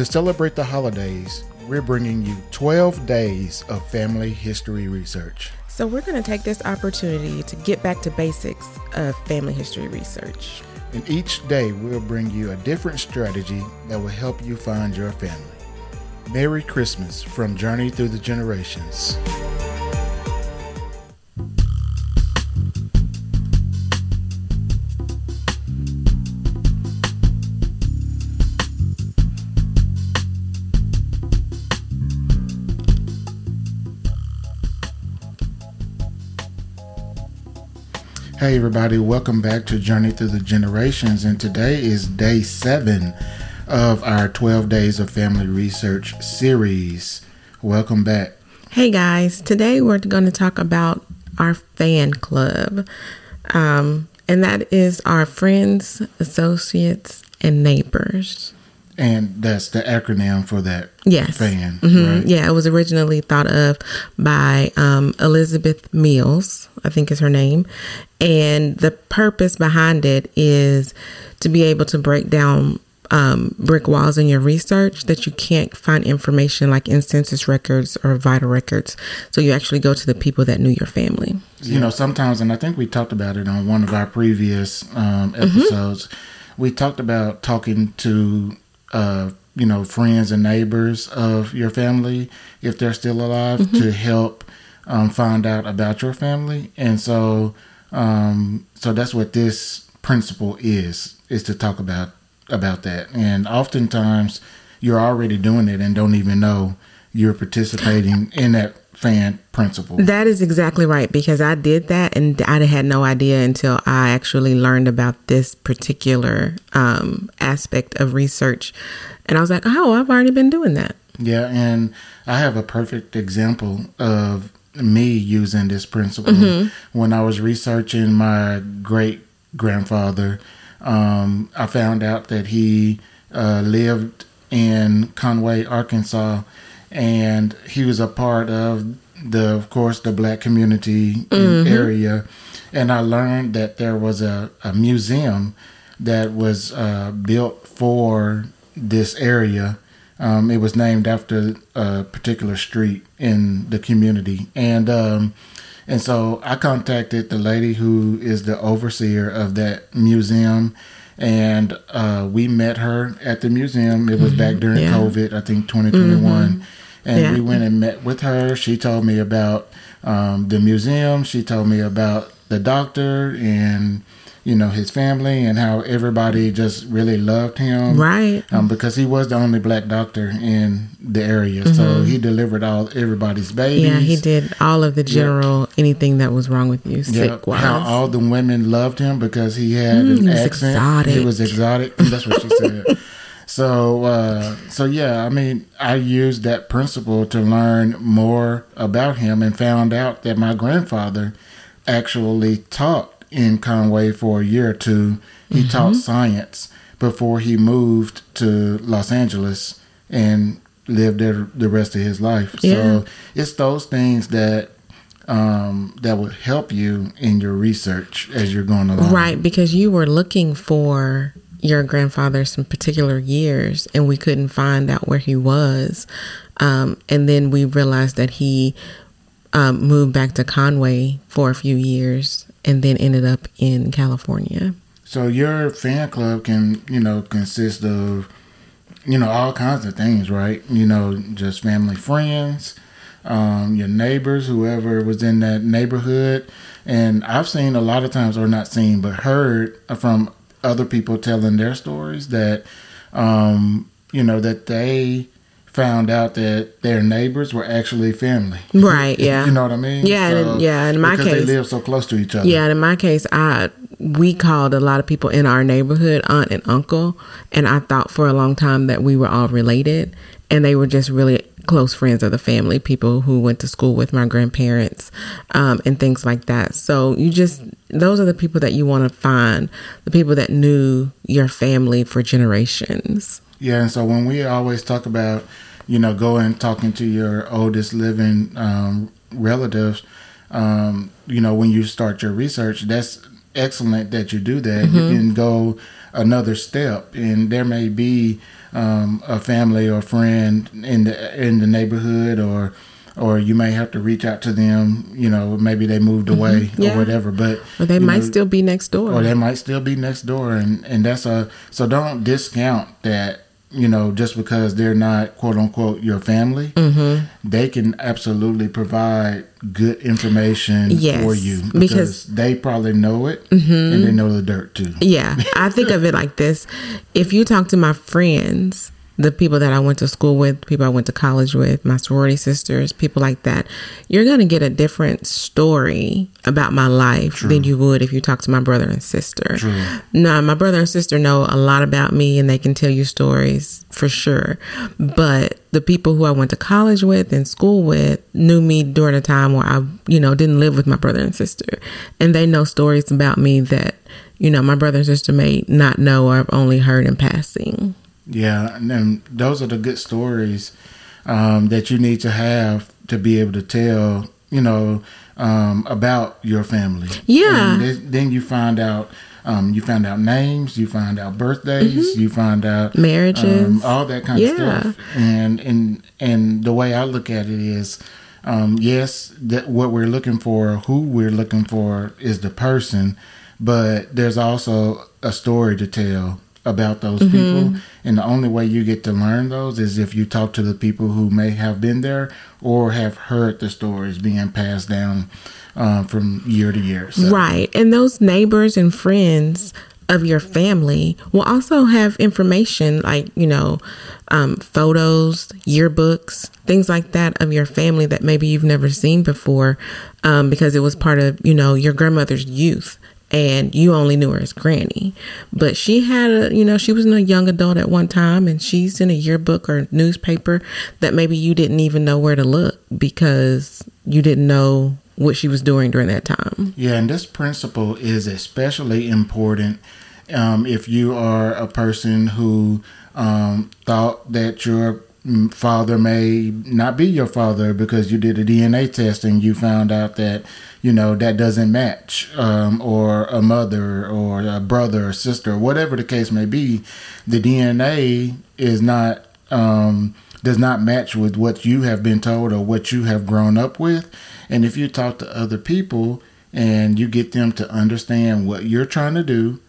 To celebrate the holidays, we're bringing you 12 days of family history research. So, we're going to take this opportunity to get back to basics of family history research. And each day, we'll bring you a different strategy that will help you find your family. Merry Christmas from Journey Through the Generations. Hey, everybody, welcome back to Journey Through the Generations. And today is day seven of our 12 Days of Family Research series. Welcome back. Hey, guys, today we're going to talk about our fan club. Um, and that is our friends, associates, and neighbors. And that's the acronym for that Yes. fan. Mhm. Right? Yeah, it was originally thought of by um, Elizabeth Mills, I think is her name. And the purpose behind it is to be able to break down um, brick walls in your research that you can't find information like in census records or vital records. So you actually go to the people that knew your family. You know, sometimes, and I think we talked about it on one of our previous um, Mm-hmm. episodes, we talked about talking to, uh, you know, friends and neighbors of your family, if they're still alive, Mm-hmm. to help um, find out about your family. And so, um, so that's what this principle is, is to talk about about that. And oftentimes, you're already doing it and don't even know you're participating in that fan principle. That is exactly right because I did that and I had no idea until I actually learned about this particular um, aspect of research. And I was like, oh, I've already been doing that. Yeah, and I have a perfect example of me using this principle when I was researching my great grandfather. Um, I found out that he uh, lived in Conway, Arkansas, and he was a part of the, of course, the black community area. And I learned that there was a, a museum that was uh, built for this area. Um, it was named after a particular street in the community, and um, and so I contacted the lady who is the overseer of that museum, and uh, we met her at the museum. It was back during Yeah. COVID, I think 2021, and Yeah. we went and met with her. She told me about um, the museum. She told me about the doctor and you know his family and how everybody just really loved him Right. um, because he was the only black doctor in the area. So he delivered all everybody's babies. Mm-hmm. Yeah, he did all of the general anything that was wrong with you, sick wise. how all the women loved him because he had Mm, an he accent. exotic. He was exotic. That's what she said. So, uh, so yeah, I mean, I used that principle to learn more about him and found out that my grandfather actually taught in Conway for a year or two. He Mm-hmm. taught science before he moved to Los Angeles and lived there the rest of his life. Yeah. So it's those things that um, that would help you in your research as you're going along. Right, because you were looking for your grandfather some particular years and we couldn't find out where he was. Um, and then we realized that he um, moved back to Conway for a few years and then ended up in California. So your fan club can, you know, consist of, you know, all kinds of things, right? You know, just family, friends, um, your neighbors, whoever was in that neighborhood. And I've seen a lot of times, or not seen, but heard from other people telling their stories that, um, you know, that they found out that their neighbors were actually family. Right, yeah. you know what I mean? Yeah, and- yeah, in my because they case- live so close to each other. Yeah, and in my case, I we called a lot of people in our neighborhood aunt and uncle, and I thought for a long time that we were all related, and they were just really close friends of the family, people who went to school with my grandparents, um, and things like that. So you just those are the people that you want to find, the people that knew your family for generations. Yeah, and so when we always talk about, you know, going talking to your oldest living um, relatives, um, you know, when you start your research, that's excellent that you do that. You can go another step, and there may be um, a family or friend in the in the neighborhood, or or you may have to reach out to them. You know, maybe they moved away Yeah. or whatever. But Or they might know, still be next door. or they might still be next door and and that's a so don't discount that you know just because they're not quote unquote your family Mm-hmm. they can absolutely provide good information Yes, for you because, because- Mm-hmm. they probably know it and they know the dirt too Yeah, I think of it like this. If you talk to my friends, the people that I went to school with, people I went to college with, my sorority sisters, people like that, you're going to get a different story about my life than you would if you talk to my brother and sister. True. Now, my brother and sister know a lot about me and they can tell you stories for sure. But the people who I went to college with and school with knew me during a time where I, you know, didn't live with my brother and sister. And they know stories about me that, you know, my brother and sister may not know or have only heard in passing. Yeah and those are the good stories um, that you need to have to be able to tell you know um, about your family Yeah. and then- you find out um, you find out names you find out birthdays you find out Marriages. um, all that kind Mm-hmm. Yeah. of stuff. And and and the way I look at it is, um, yes, that what we're looking for, who we're looking for, is the person, but there's also a story to tell about those Mm-hmm. people. And the only way you get to learn those is if you talk to the people who may have been there or have heard the stories being passed down um, from year to year. So, Right. And those neighbors and friends of your family will also have information like, you know, um, photos, yearbooks, things like that of your family that maybe you've never seen before um, because it was part of, you know, your grandmother's youth. And you only knew her as Granny, but she had a, you know, she was a young adult at one time, and she's in a yearbook or newspaper that maybe you didn't even know where to look because you didn't know what she was doing during that time. Yeah, and this principle is especially important um, if you are a person who um, thought that your father may not be your father because you did a DNA test and you found out that you know that doesn't match, um, or a mother or a brother or sister, whatever the case may be. The DNA is not. Um, does not match with what you have been told or what you have grown up with. And if you talk to other people and you get them to understand what you're trying to do,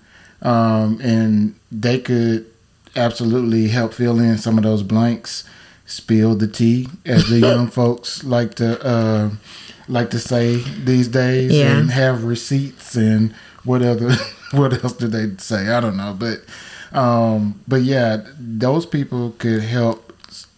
um, and they could absolutely help fill in some of those blanks, spill the tea, as the young folks like to uh, like to say these days, Yeah. and have receipts and what other what else do they say? I don't know, but um, but yeah, those people could help.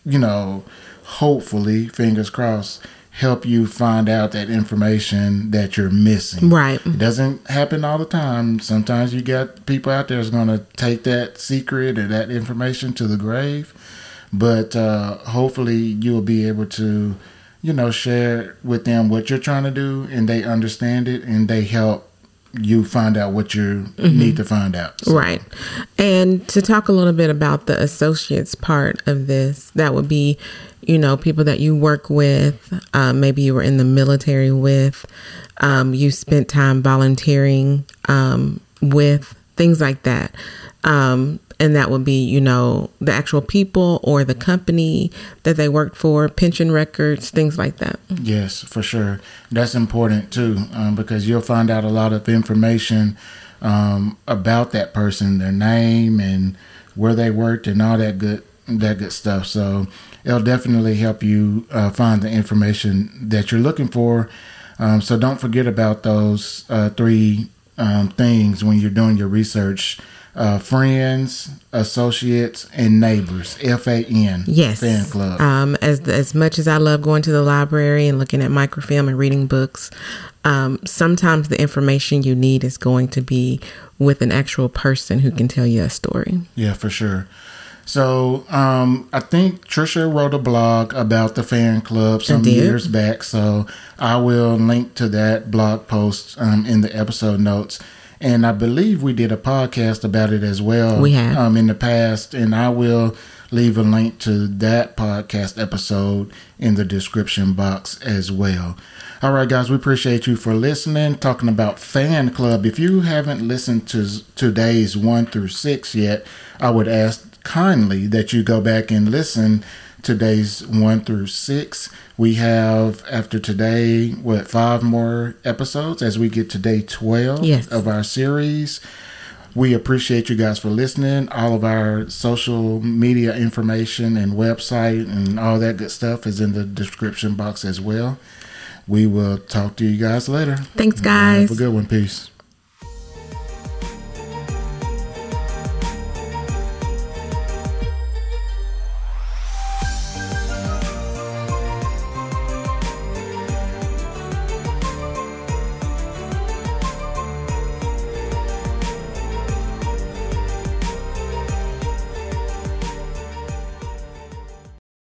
You know, hopefully, fingers crossed, help you find out that information that you're missing. Right. It doesn't happen all the time. Sometimes you got people out there that's going to take that secret or that information to the grave. But uh, hopefully, you'll be able to, you know, share with them what you're trying to do, and they understand it, and they help you find out what you need to find out. So- Right. And to talk a little bit about the associates part of this, that would be, you know, people that you work with, um, maybe you were in the military with, um, you spent time volunteering um, with, things like that. Um, and that would be, you know, the actual people or the company that they worked for, pension records, things like that. Yes, for sure. That's important too, um, because you'll find out a lot of information um, about that person, their name and where they worked, and all that good that good stuff. So it'll definitely help you uh, find the information that you're looking for. Um, so don't forget about those uh, three um, things when you're doing your research. Uh, friends, associates, and neighbors. F A N. Yes. Fan club. Um, as as much as I love going to the library and looking at microfilm and reading books, um, sometimes the information you need is going to be with an actual person who can tell you a story. Yeah, for sure. So um, I think Trisha wrote a blog about the fan club some years back. So I will link to that blog post um, in the episode notes. And I believe we did a podcast about it as well. We have. um, in the past, and I will leave a link to that podcast episode in the description box as well. All right, guys, we appreciate you for listening. Talking about fan club. If you haven't listened to today's one through six yet, I would ask kindly that you go back and listen to days one through six. We have after today what five more episodes as we get to day twelve Yes. of our series. We appreciate you guys for listening. All of our social media information and website and all that good stuff is in the description box as well. We will talk to you guys later. Thanks, guys. Have a good one. Peace.